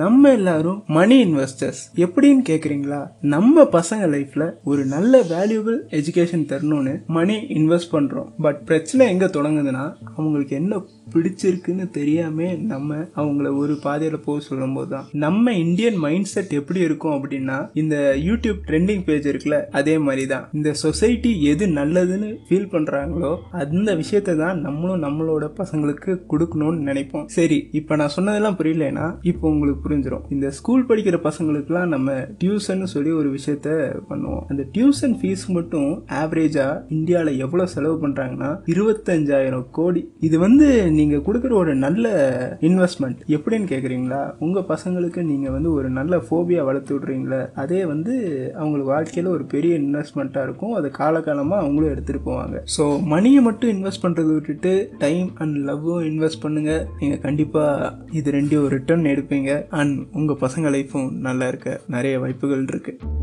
நம்ம எல்லாரும் மணி இன்வெஸ்டர்ஸ் எப்படின்னு கேக்குறீங்களா? நம்ம பசங்க லைஃப்ல ஒரு நல்ல வேல்யூபிள் எஜுகேஷன் தரணும்னு மணி இன்வெஸ்ட் பண்றோம். பட் பிரச்சனை எங்க தொடங்குதுன்னா அவங்களுக்கு என்ன பிடிச்சிருக்குன்னு தெரியாம நம்ம அவங்கள ஒரு பாதையில போக சொல்லும் போதுதான் நம்ம இந்தியன் மைண்ட் செட் எப்படி இருக்கும் அப்படின்னா இந்த யூடியூப் ட்ரெண்டிங் பேஜ் இருக்குல்ல அதே மாதிரி தான் இந்த சொசைட்டி எது நல்லதுன்னு ஃபீல் பண்றாங்களோ அந்த விஷயத்தை தான் நம்மளும் நம்மளோட பசங்களுக்கு கொடுக்கணும்னு நினைப்போம். சரி இப்போ நான் சொன்னதெல்லாம் புரியலன்னா இப்போ உங்களுக்கு புரிஞ்சிடும் இந்த ஸ்கூல் படிக்கிற பசங்களுக்குலாம் நம்ம டியூஷன் சொல்லி ஒரு விஷயத்த பண்ணுவோம். அந்த டியூஷன் ஃபீஸ் மட்டும் ஆவரேஜா இந்தியாவில் எவ்வளோ செலவு பண்றாங்கன்னா இருபத்தஞ்சாயிரம் கோடி. இது வந்து நீங்க கொடுக்குற ஒரு நல்ல இன்வெஸ்ட்மெண்ட் எப்படின்னு கேக்குறீங்களா? உங்க பசங்களுக்கு நீங்க வந்து ஒரு நல்ல ஃபோபியா வளர்த்து விடுறீங்களா அதே வந்து அவங்களுக்கு வாழ்க்கையில ஒரு பெரிய இன்வெஸ்ட்மெண்ட்டாக இருக்கும். அதை காலகாலமாக அவங்களும் எடுத்துட்டு போவாங்க. ஸோ மணியை மட்டும் இன்வெஸ்ட் பண்றதை விட்டுட்டு டைம் அண்ட் லவ்வும் இன்வெஸ்ட் பண்ணுங்க. நீங்க கண்டிப்பா இது ரெண்டையும் ரிட்டர்ன் எடுப்பீங்க. அண்ட் உங்கள் பசங்க லைஃப்பும் நல்லா இருக்க நிறைய வாய்ப்புகள் இருக்குது